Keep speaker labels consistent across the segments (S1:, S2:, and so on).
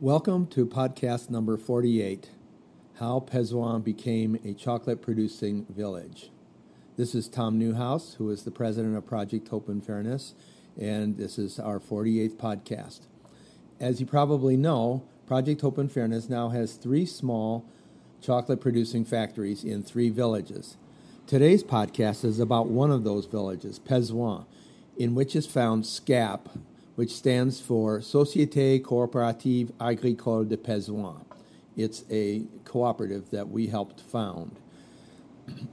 S1: Welcome to podcast number 48 How Pezoan Became a Chocolate Producing Village. This is Tom Newhouse, who is the president of Project Hope and Fairness, and this is our 48th podcast. As you probably know, Project Hope and Fairness now has three small chocolate producing factories in three villages. Today's podcast is about one of those villages, Pezoan, in which is found SCAP, which stands for Société Coopérative Agricole de Pezoan. It's a cooperative that we helped found.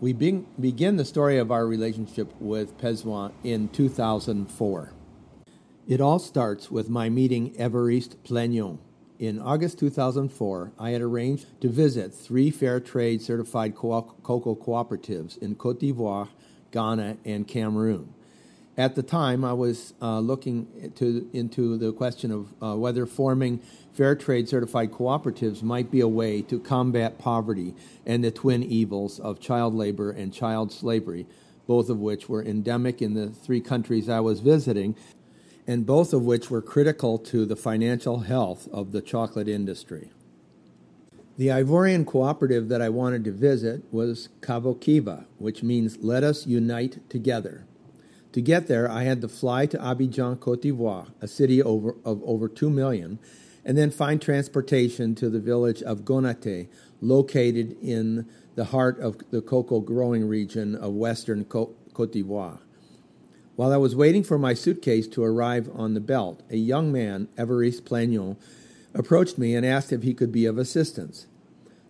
S1: We be- begin the story of our relationship with Pezoan in 2004. It all starts with my meeting Évariste Plaignon. In August 2004, I had arranged to visit three fair trade certified co- cocoa cooperatives in Cote d'Ivoire, Ghana, and Cameroon at the time, I was uh, looking to, into the question of uh, whether forming fair trade certified cooperatives might be a way to combat poverty and the twin evils of child labor and child slavery, both of which were endemic in the three countries I was visiting, and both of which were critical to the financial health of the chocolate industry. The Ivorian cooperative that I wanted to visit was Kavokiva, which means let us unite together. To get there, I had to fly to Abidjan, Cote d'Ivoire, a city over, of over 2 million, and then find transportation to the village of Gonaté, located in the heart of the cocoa growing region of western Cote d'Ivoire. While I was waiting for my suitcase to arrive on the belt, a young man, Évariste Plaignon, approached me and asked if he could be of assistance.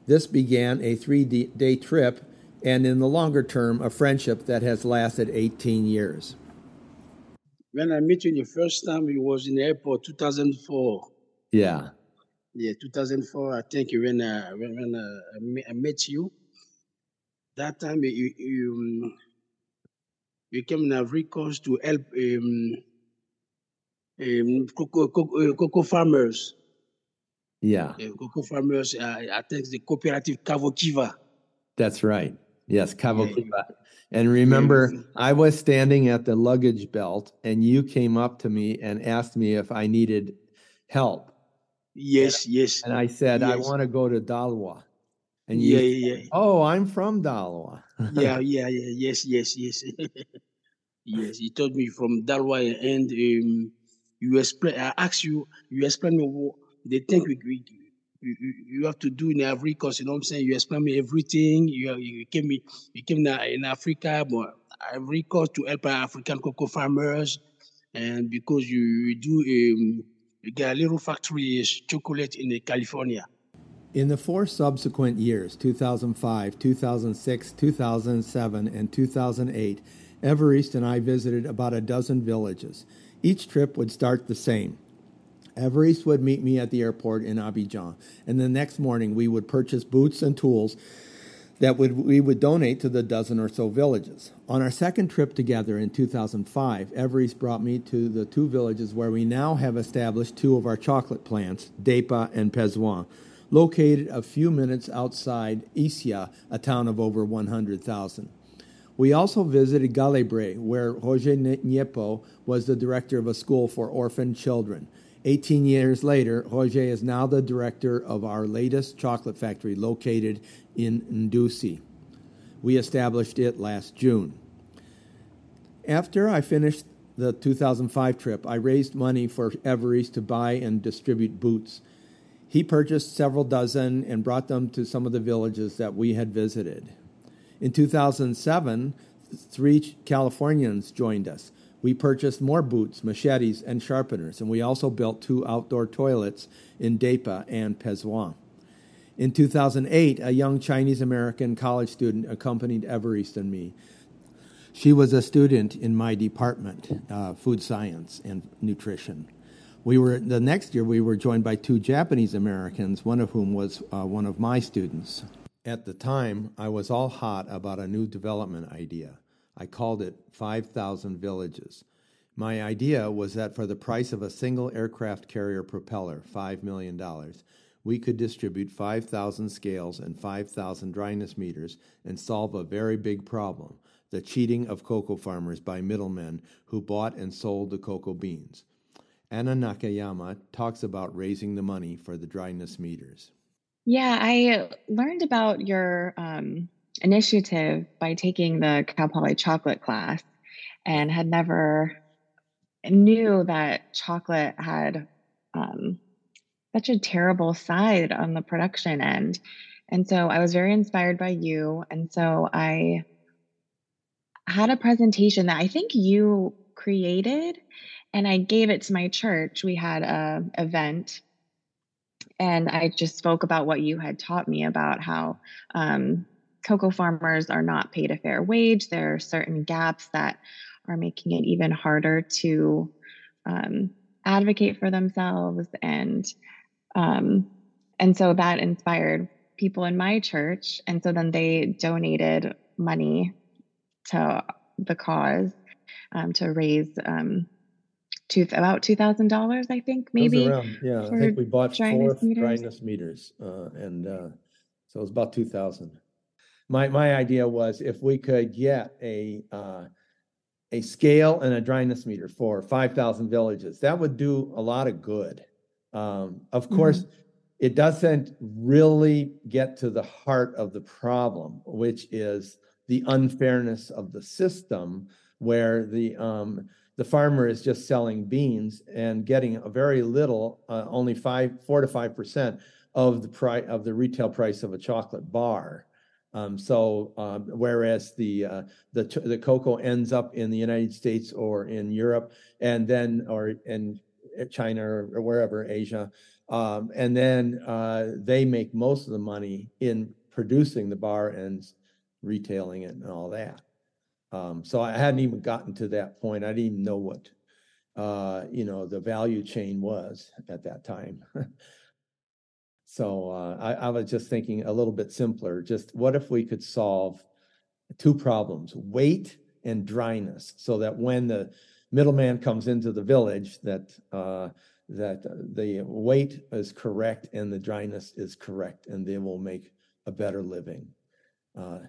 S1: This began a three day trip and in the longer term, a friendship that has lasted 18 years.
S2: When I met you the first time, it was in the airport, 2004.
S1: Yeah.
S2: Yeah, 2004, I think when, uh, when, when uh, I met you, that time you, you, um, you came in Ivory Coast to help um, um, cocoa, cocoa, uh, cocoa farmers.
S1: Yeah.
S2: Uh, cocoa farmers, uh, I think the cooperative Kavokiva.
S1: That's right. Yes, Kavokiva. And remember, I was standing at the luggage belt, and you came up to me and asked me if I needed help.
S2: Yes,
S1: and,
S2: yes.
S1: And I said,
S2: yes.
S1: I want to go to Daloa.
S2: And you, yeah, yeah.
S1: Oh, I'm from Daloa.
S2: yeah, yeah, yeah. Yes, yes, yes. yes, he told me from Daloa, and um, you explain. I asked you, you explain me what they think we, we you, you, have to do in Ivory Coast. You know what I'm saying? You explain me everything. You you came you came in uh, Africa, but Ivory Coast to help uh, African cocoa farmers, and because you do um, you get a little factory chocolate in uh, California.
S1: In the four subsequent years 2005, 2006, 2007, and 2008 Évariste and I visited about a dozen villages. Each trip would start the same Évariste would meet me at the airport in Abidjan, and the next morning we would purchase boots and tools that would, we would donate to the dozen or so villages. On our second trip together in 2005, Évariste brought me to the two villages where we now have established two of our chocolate plants, Depa and Pezoan, located a few minutes outside Issia, a town of over 100,000. We also visited Galebre, where Roger Niepo was the director of a school for orphan children. 18 years later, Roger is now the director of our latest chocolate factory located in Ndusi. We established it last June. After I finished the 2005 trip, I raised money for Évariste to buy and distribute boots. He purchased several dozen and brought them to some of the villages that we had visited. In 2007, three Californians joined us. We purchased more boots, machetes, and sharpeners, and we also built two outdoor toilets in Depa and Pezoan. In 2008, a young Chinese American college student accompanied Évariste and me. She was a student in my department, uh, food science and nutrition. We were the next year. We were joined by two Japanese Americans, one of whom was uh, one of my students. At the time, I was all hot about a new development idea. I called it 5,000 Villages. My idea was that for the price of a single aircraft carrier propeller, $5 million, we could distribute 5,000 scales and 5,000 dryness meters and solve a very big problem the cheating of cocoa farmers by middlemen who bought and sold the cocoa beans. Anna Nakayama talks about raising the money for the dryness meters.
S3: Yeah, I learned about your um, initiative by taking the Cal Poly chocolate class and had never knew that chocolate had um, such a terrible side on the production end. And so I was very inspired by you. And so I had a presentation that I think you created and I gave it to my church. We had a event and I just spoke about what you had taught me about how um, cocoa farmers are not paid a fair wage. There are certain gaps that are making it even harder to um, advocate for themselves, and um, and so that inspired people in my church, and so then they donated money to the cause um, to raise um, two, about two thousand dollars, I think maybe.
S1: Around, yeah, I think we bought four meters. dryness meters, uh, and uh, so it was about two thousand. My my idea was if we could get a uh, a scale and a dryness meter for five thousand villages, that would do a lot of good. Um, of mm-hmm. course, it doesn't really get to the heart of the problem, which is the unfairness of the system, where the um, the farmer is just selling beans and getting a very little, uh, only five, four to five percent of the price of the retail price of a chocolate bar. Um, so um, whereas the uh, the the cocoa ends up in the United States or in Europe and then or in China or, or wherever Asia, um, and then uh, they make most of the money in producing the bar and retailing it and all that. Um, so I hadn't even gotten to that point. I didn't even know what, uh, you know, the value chain was at that time. so uh, I, I was just thinking a little bit simpler. Just what if we could solve two problems: weight and dryness, so that when the middleman comes into the village, that uh, that the weight is correct and the dryness is correct, and they will make a better living. Uh,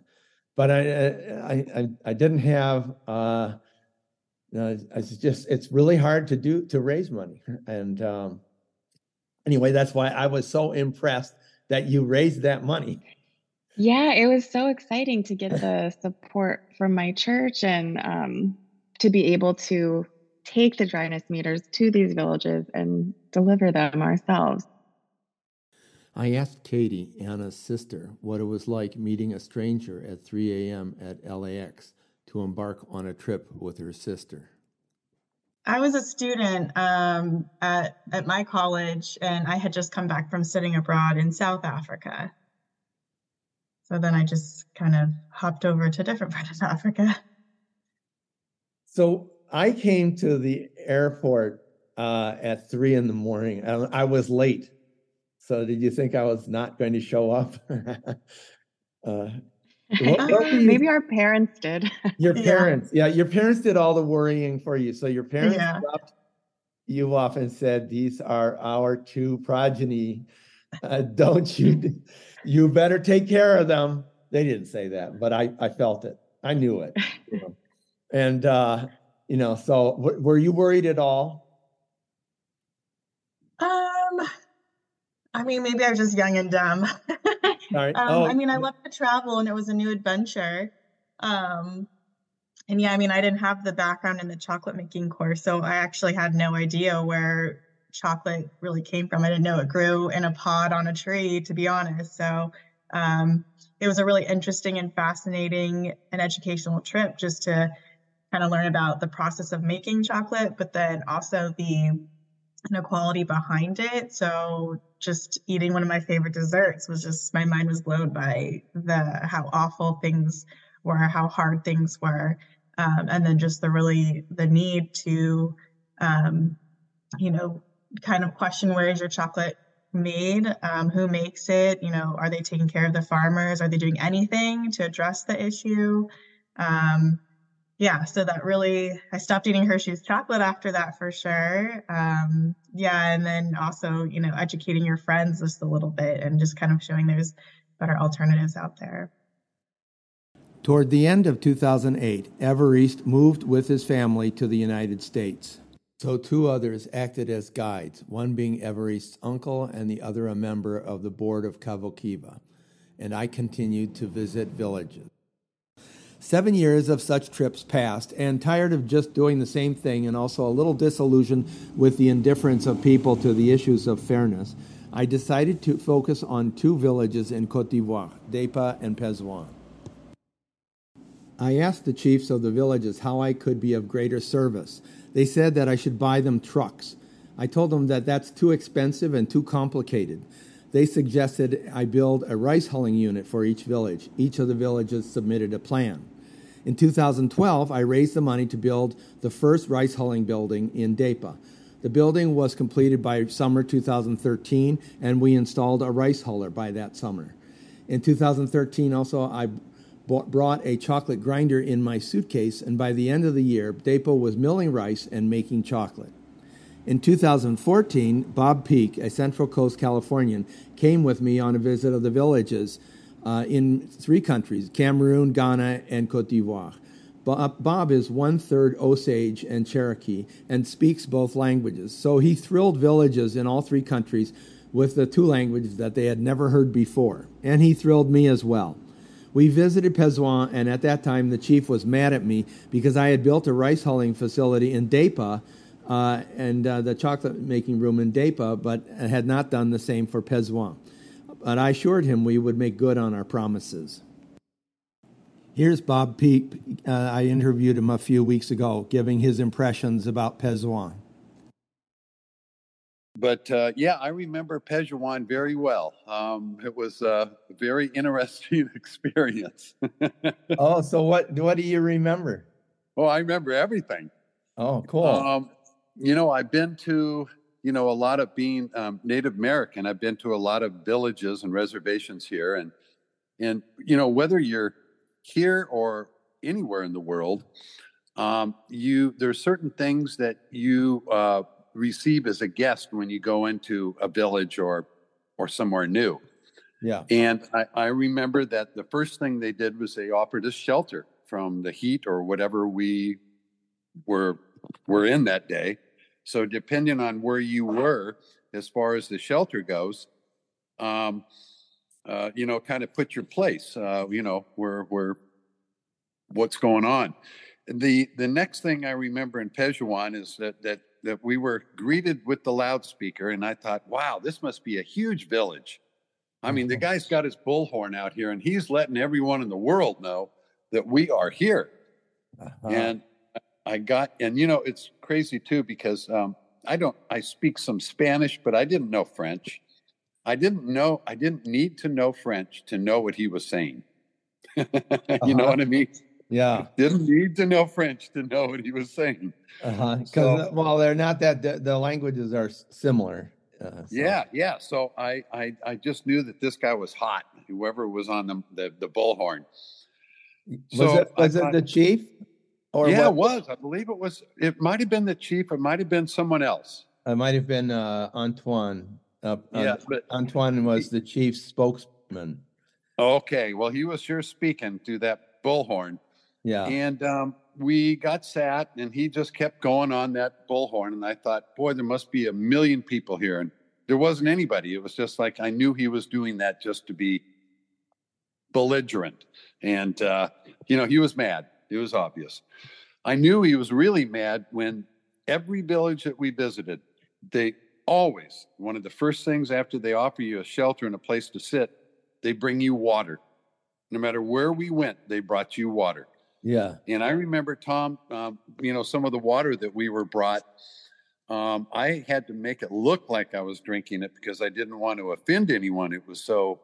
S1: but I, I, I, I didn't have, uh, it's just, it's really hard to do, to raise money. And, um, anyway, that's why I was so impressed that you raised that money.
S3: Yeah, it was so exciting to get the support from my church and um, to be able to take the dryness meters to these villages and deliver them ourselves.
S1: I asked Katie, Anna's sister, what it was like meeting a stranger at 3 a.m. at LAX to embark on a trip with her sister.
S4: I was a student um, at, at my college, and I had just come back from studying abroad in South Africa. So then I just kind of hopped over to a different part of Africa.
S1: So I came to the airport uh, at three in the morning. I was late so did you think I was not going to show up?
S3: uh, Maybe our parents did.
S1: your parents, yeah. yeah. your parents did all the worrying for you. So your parents yeah. dropped you off and said, "These are our two progeny. Uh, don't you? You better take care of them." They didn't say that, but I I felt it. I knew it. You know? and uh, you know, so w- were you worried at all?
S4: Um, I mean, maybe I was just young and dumb. um, oh. I mean, I love to travel and it was a new adventure. Um, and yeah, I mean, I didn't have the background in the chocolate making course, so I actually had no idea where chocolate really came from. I didn't know it grew in a pod on a tree, to be honest. So um, it was a really interesting and fascinating and educational trip just to kind of learn about the process of making chocolate, but then also the inequality behind it. So just eating one of my favorite desserts was just my mind was blown by the how awful things were, how hard things were, um, and then just the really the need to, um, you know, kind of question where is your chocolate made, um, who makes it, you know, are they taking care of the farmers, are they doing anything to address the issue? Um, yeah, so that really, I stopped eating Hershey's chocolate after that for sure. Um, yeah, and then also, you know, educating your friends just a little bit and just kind of showing there's better alternatives out there.
S1: Toward the end of 2008, Evariste moved with his family to the United States. So two others acted as guides, one being Évariste's uncle and the other a member of the board of Kavokiva. And I continued to visit villages. Seven years of such trips passed, and tired of just doing the same thing and also a little disillusioned with the indifference of people to the issues of fairness, I decided to focus on two villages in Cote d'Ivoire, Depa and Pezoan. I asked the chiefs of the villages how I could be of greater service. They said that I should buy them trucks. I told them that that's too expensive and too complicated. They suggested I build a rice hulling unit for each village. Each of the villages submitted a plan. In 2012, I raised the money to build the first rice hulling building in Depa. The building was completed by summer 2013, and we installed a rice huller by that summer. In 2013, also, I brought a chocolate grinder in my suitcase, and by the end of the year, Depa was milling rice and making chocolate. In 2014, Bob Peak, a Central Coast Californian, came with me on a visit of the villages uh, in three countries Cameroon, Ghana, and Cote d'Ivoire. Bob is one third Osage and Cherokee and speaks both languages. So he thrilled villages in all three countries with the two languages that they had never heard before. And he thrilled me as well. We visited Pezoan, and at that time the chief was mad at me because I had built a rice hulling facility in Depa uh, and uh, the chocolate making room in Depa, but had not done the same for Pezoan but I assured him we would make good on our promises. Here's Bob Peak. Uh, I interviewed him a few weeks ago, giving his impressions about Pezoan.
S5: But uh, yeah, I remember Pezoan very well. Um, it was a very interesting experience.
S1: oh, so what? What do you remember?
S5: Oh, I remember everything.
S1: Oh, cool. Um,
S5: you know, I've been to you know, a lot of being um, Native American, I've been to a lot of villages and reservations here, and and you know, whether you're here or anywhere in the world, um, you there's certain things that you uh, receive as a guest when you go into a village or or somewhere new.
S1: Yeah.
S5: And I, I remember that the first thing they did was they offered us shelter from the heat or whatever we were were in that day. So depending on where you were as far as the shelter goes, um, uh, you know, kind of put your place, uh, you know, where where what's going on. The the next thing I remember in Pezoan is that that that we were greeted with the loudspeaker, and I thought, wow, this must be a huge village. I mean, the mm-hmm. guy's got his bullhorn out here, and he's letting everyone in the world know that we are here. Uh-huh. And I got, and you know, it's crazy too because um, I don't, I speak some Spanish, but I didn't know French. I didn't know, I didn't need to know French to know what he was saying. you uh-huh. know what I mean?
S1: Yeah.
S5: Didn't need to know French to know what he was saying.
S1: Uh-huh. Because, so, well, they're not that, the, the languages are similar.
S5: Uh, so. Yeah, yeah. So I, I, I just knew that this guy was hot. Whoever was on the the, the bullhorn.
S1: Was it was it the chief?
S5: Or yeah, what? it was. I believe it was. It might have been the chief. It might have been someone else.
S1: It might have been uh, Antoine. Uh, yeah, but Antoine was the chief spokesman.
S5: Okay, well, he was sure speaking to that bullhorn.
S1: Yeah,
S5: and um, we got sat, and he just kept going on that bullhorn, and I thought, boy, there must be a million people here, and there wasn't anybody. It was just like I knew he was doing that just to be belligerent, and uh, you know, he was mad. It was obvious. I knew he was really mad when every village that we visited, they always, one of the first things after they offer you a shelter and a place to sit, they bring you water. No matter where we went, they brought you water.
S1: Yeah.
S5: And I remember, Tom, um, you know, some of the water that we were brought, um, I had to make it look like I was drinking it because I didn't want to offend anyone. It was so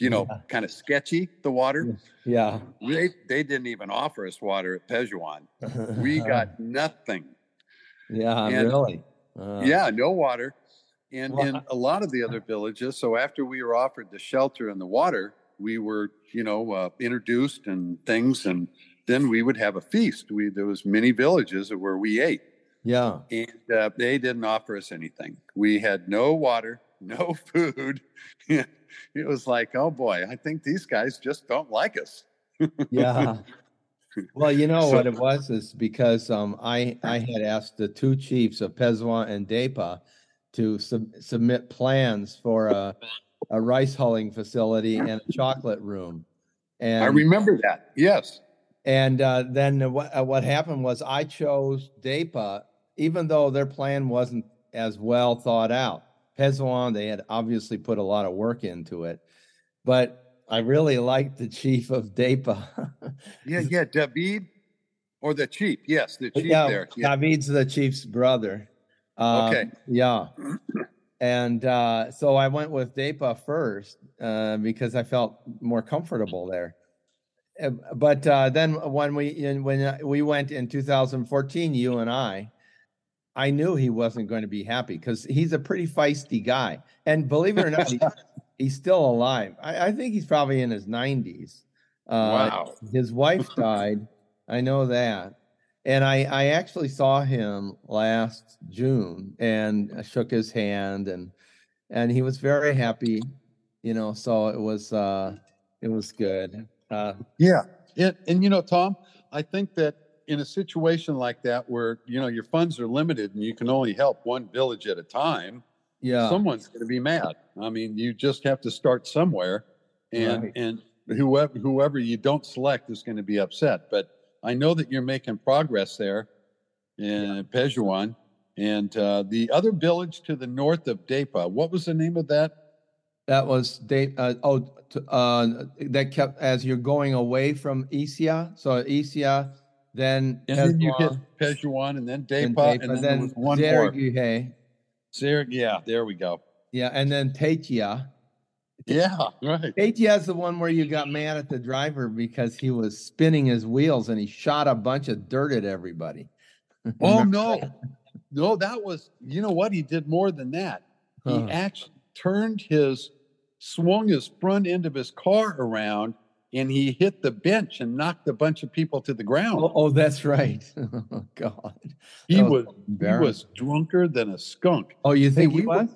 S5: you know, yeah. kind of sketchy, the water.
S1: Yeah.
S5: They, they didn't even offer us water at Pezoan. we got nothing.
S1: Yeah, and, really?
S5: Uh, yeah, no water. And well, in a lot of the other villages, so after we were offered the shelter and the water, we were, you know, uh, introduced and things, and then we would have a feast. We there was many villages where we ate.
S1: Yeah,
S5: and uh, they didn't offer us anything. We had no water, no food it was like, oh boy, I think these guys just don't like us.
S1: yeah. Well, you know what it was is because um, I I had asked the two chiefs of Pezoan and Depa to sub- submit plans for a a rice hulling facility and a chocolate room.
S5: And I remember that. Yes.
S1: And uh, then what uh, what happened was I chose Depa, even though their plan wasn't as well thought out. Pezoan, they had obviously put a lot of work into it, but I really liked the chief of DEPA.
S5: yeah, yeah, David or the chief. Yes, the chief yeah, there.
S1: Yeah. David's the chief's brother. Um, okay. Yeah. And uh, so I went with DEPA first uh, because I felt more comfortable there. Uh, but uh, then when we when we went in 2014, you and I, I knew he wasn't going to be happy because he's a pretty feisty guy. And believe it or not, he's still alive. I, I, think he's probably in his 90s.
S5: Uh, wow.
S1: His wife died. I know that. And I, I actually saw him last June and shook his hand and and he was very happy, you know, so it was uh it was good. Uh
S5: yeah. And, and you know, Tom, I think that in a situation like that where you know your funds are limited and you can only help one village at a time,
S1: yeah
S5: someone's going to be mad i mean you just have to start somewhere and right. and whoever whoever you don't select is going to be upset but i know that you're making progress there in yeah. Pezoan. and uh, the other village to the north of Depa, what was the name of that?
S1: That was De- uh, oh uh, that kept as you're going away from Issia. So Issia, then
S5: and then you hit Pezoan, and then Depa, and, Depa, and then, then there one more. There, yeah, there we go.
S1: Yeah, and then Taitia.
S5: Yeah, right.
S1: Taitia is the one where you got mad at the driver because he was spinning his wheels and he shot a bunch of dirt at everybody.
S5: oh no, no, that was you know what he did more than that. He huh. actually turned his, swung his front end of his car around and he hit the bench and knocked a bunch of people to the ground.
S1: Oh, oh that's right. Oh God,
S5: he was, was he was drunker than a skunk.
S1: Oh, you think hey, he was?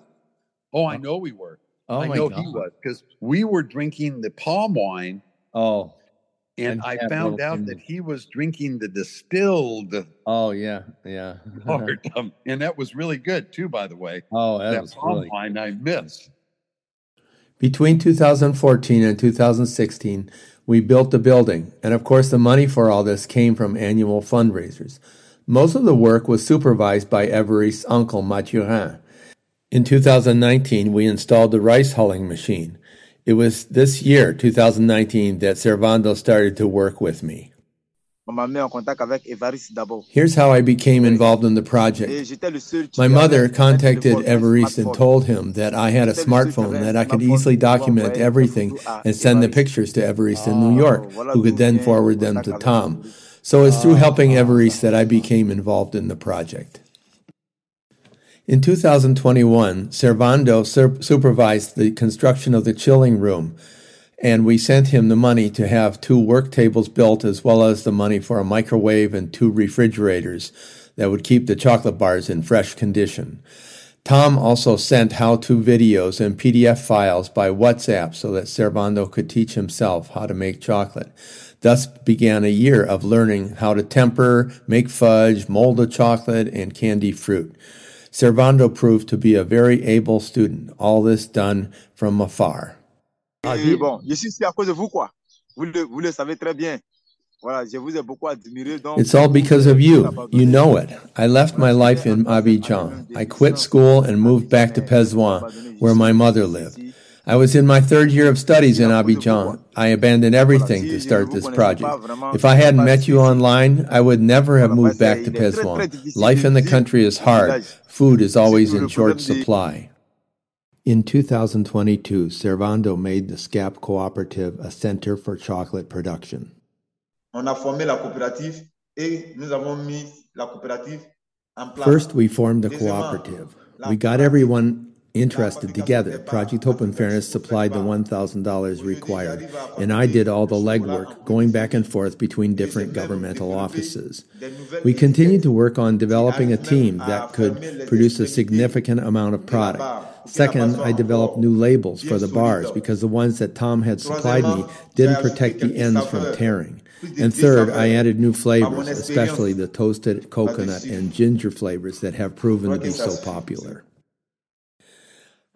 S5: oh, I know we were. Oh, I know God. he was because we were drinking the palm wine.
S1: Oh,
S5: and, and I found out that he was drinking the distilled.
S1: Oh yeah, yeah.
S5: part, um, and that was really good too, by the way.
S1: Oh, that,
S5: that
S1: was
S5: palm
S1: really
S5: wine I missed.
S1: Between 2014 and 2016, we built the building, and of course, the money for all this came from annual fundraisers. Most of the work was supervised by Évariste's uncle, Mathurin. In 2019, we installed the rice hulling machine. It was this year, 2019, that Servando started to work with me. Here's how I became involved in the project. My mother contacted Évariste and told him that I had a smartphone that I could easily document everything and send the pictures to Évariste in New York, who could then forward them to Tom. So it's through helping Évariste that I became involved in the project. In 2021, Servando supervised the construction of the chilling room and we sent him the money to have two work tables built as well as the money for a microwave and two refrigerators that would keep the chocolate bars in fresh condition. Tom also sent how to videos and PDF files by WhatsApp so that Servando could teach himself how to make chocolate. Thus began a year of learning how to temper, make fudge, mold a chocolate, and candy fruit. Servando proved to be a very able student, all this done from afar.
S6: Ah, bon, je suis ici à cause de vous, quoi. Vous le, vous le savez très bien. Voilà, je vous ai beaucoup admiré. Donc,
S1: it's all because of you. You know it. I left my life in Abidjan. I quit school and moved back to Pezoan, where my mother lived. I was in my third year of studies in Abidjan. I abandoned everything to start this project. If I hadn't met you online, I would never have moved back to Pezoan. Life in the country is hard. Food is always in short supply. In 2022, Servando made the SCAP Cooperative a center for chocolate production. First, we formed the cooperative. We got everyone interested together. Project Hope and Fairness supplied the $1,000 required, and I did all the legwork, going back and forth between different governmental offices. We continued to work on developing a team that could produce a significant amount of product. Second, I developed new labels for the bars because the ones that Tom had supplied me didn't protect the ends from tearing. And third, I added new flavors, especially the toasted coconut and ginger flavors that have proven to be so popular.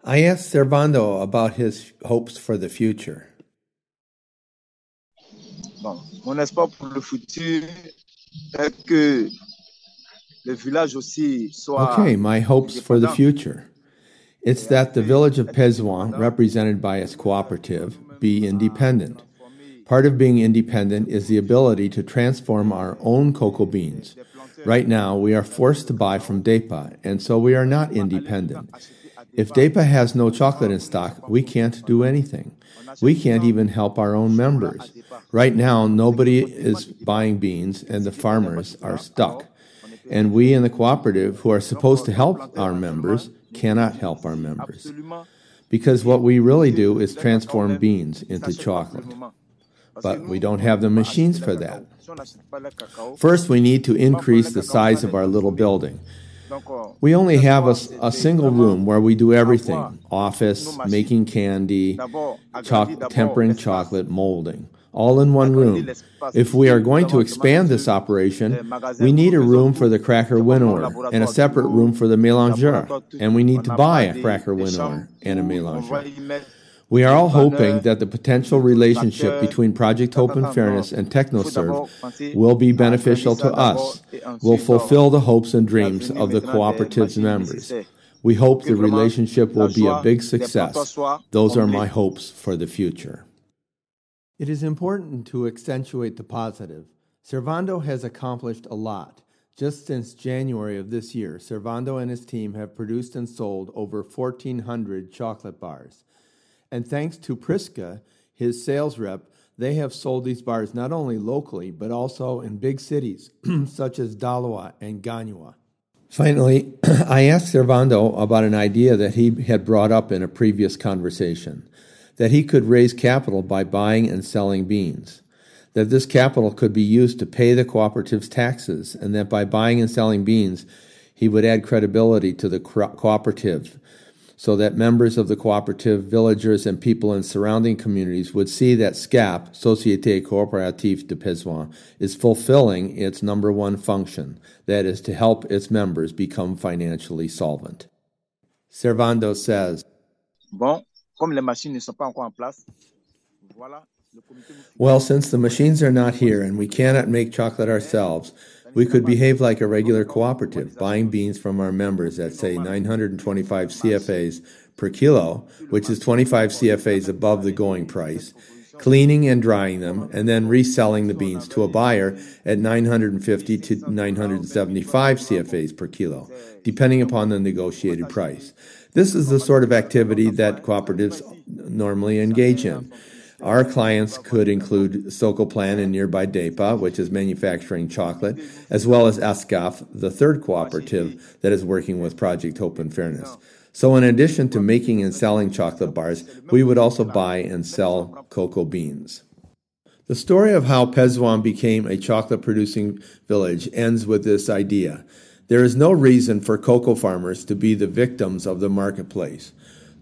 S1: I asked Servando about his hopes for the future.
S6: Bon, mon espoir pour le futur est que le village aussi soit.
S1: Okay, my hopes for the future. It's that the village of Pezoan, represented by its cooperative, be independent. Part of being independent is the ability to transform our own cocoa beans. Right now, we are forced to buy from DEPA, and so we are not independent. If DEPA has no chocolate in stock, we can't do anything. We can't even help our own members. Right now, nobody is buying beans, and the farmers are stuck. And we in the cooperative, who are supposed to help our members, cannot help our members. Because what we really do is transform beans into chocolate. But we don't have the machines for that. First, we need to increase the size of our little building. We only have a, a, single room where we do everything office, making candy, cho- tempering chocolate, molding all in one room. If we are going to expand this operation, we need a room for the cracker winnower and a separate room for the mélangeur, and we need to buy a cracker winnower and a mélangeur. We are all hoping that the potential relationship between Project Hope and Fairness and TechnoServe will be beneficial to us, will fulfill the hopes and dreams of the cooperative's members. We hope the relationship will be a big success. Those are my hopes for the future. It is important to accentuate the positive. Servando has accomplished a lot. Just since January of this year, Servando and his team have produced and sold over 1,400 chocolate bars. And thanks to Priska, his sales rep, they have sold these bars not only locally, but also in big cities such as Daloa and Gagnoa. Finally, I asked Servando about an idea that he had brought up in a previous conversation that he could raise capital by buying and selling beans, that this capital could be used to pay the cooperative's taxes, and that by buying and selling beans, he would add credibility to the cooperative so that members of the cooperative, villagers, and people in surrounding communities would see that SCAP, Société Coopérative de Pezoan, is fulfilling its number one function, that is, to help its members become financially solvent. Servando says,
S6: Bon, Comme les machines ne sont pas encore en place,
S1: voilà. Well, since the machines are not here and we cannot make chocolate ourselves, we could behave like a regular cooperative, buying beans from our members at, say, 925 CFAs per kilo, which is 25 CFAs above the going price, cleaning and drying them, and then reselling the beans to a buyer at 950 to 975 CFAs per kilo, depending upon the negotiated price. This is the sort of activity that cooperatives normally engage in. Our clients could include Socoplan and nearby DEPA, which is manufacturing chocolate, as well as ASCAF, the third cooperative that is working with Project Hope and Fairness. So, in addition to making and selling chocolate bars, we would also buy and sell cocoa beans. The story of how Pezoan became a chocolate producing village ends with this idea. There is no reason for cocoa farmers to be the victims of the marketplace,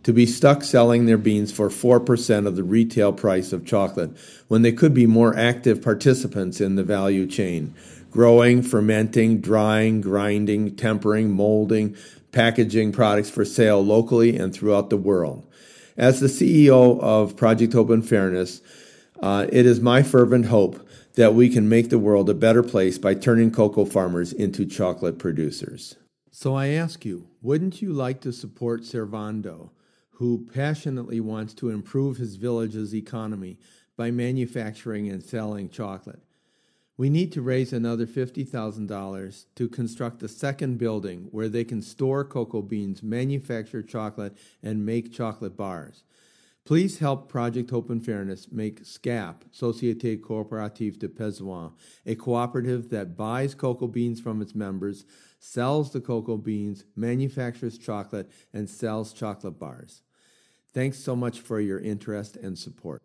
S1: to be stuck selling their beans for 4% of the retail price of chocolate when they could be more active participants in the value chain, growing, fermenting, drying, grinding, tempering, molding, packaging products for sale locally and throughout the world. As the CEO of Project Hope and Fairness, uh, it is my fervent hope that we can make the world a better place by turning cocoa farmers into chocolate producers. So I ask you, wouldn't you like to support Servando, who passionately wants to improve his village's economy by manufacturing and selling chocolate? We need to raise another $50,000 to construct a second building where they can store cocoa beans, manufacture chocolate, and make chocolate bars. Please help Project Hope and Fairness make SCAP, Société Coopérative de Pezoan, a cooperative that buys cocoa beans from its members, sells the cocoa beans, manufactures chocolate, and sells chocolate bars. Thanks so much for your interest and support.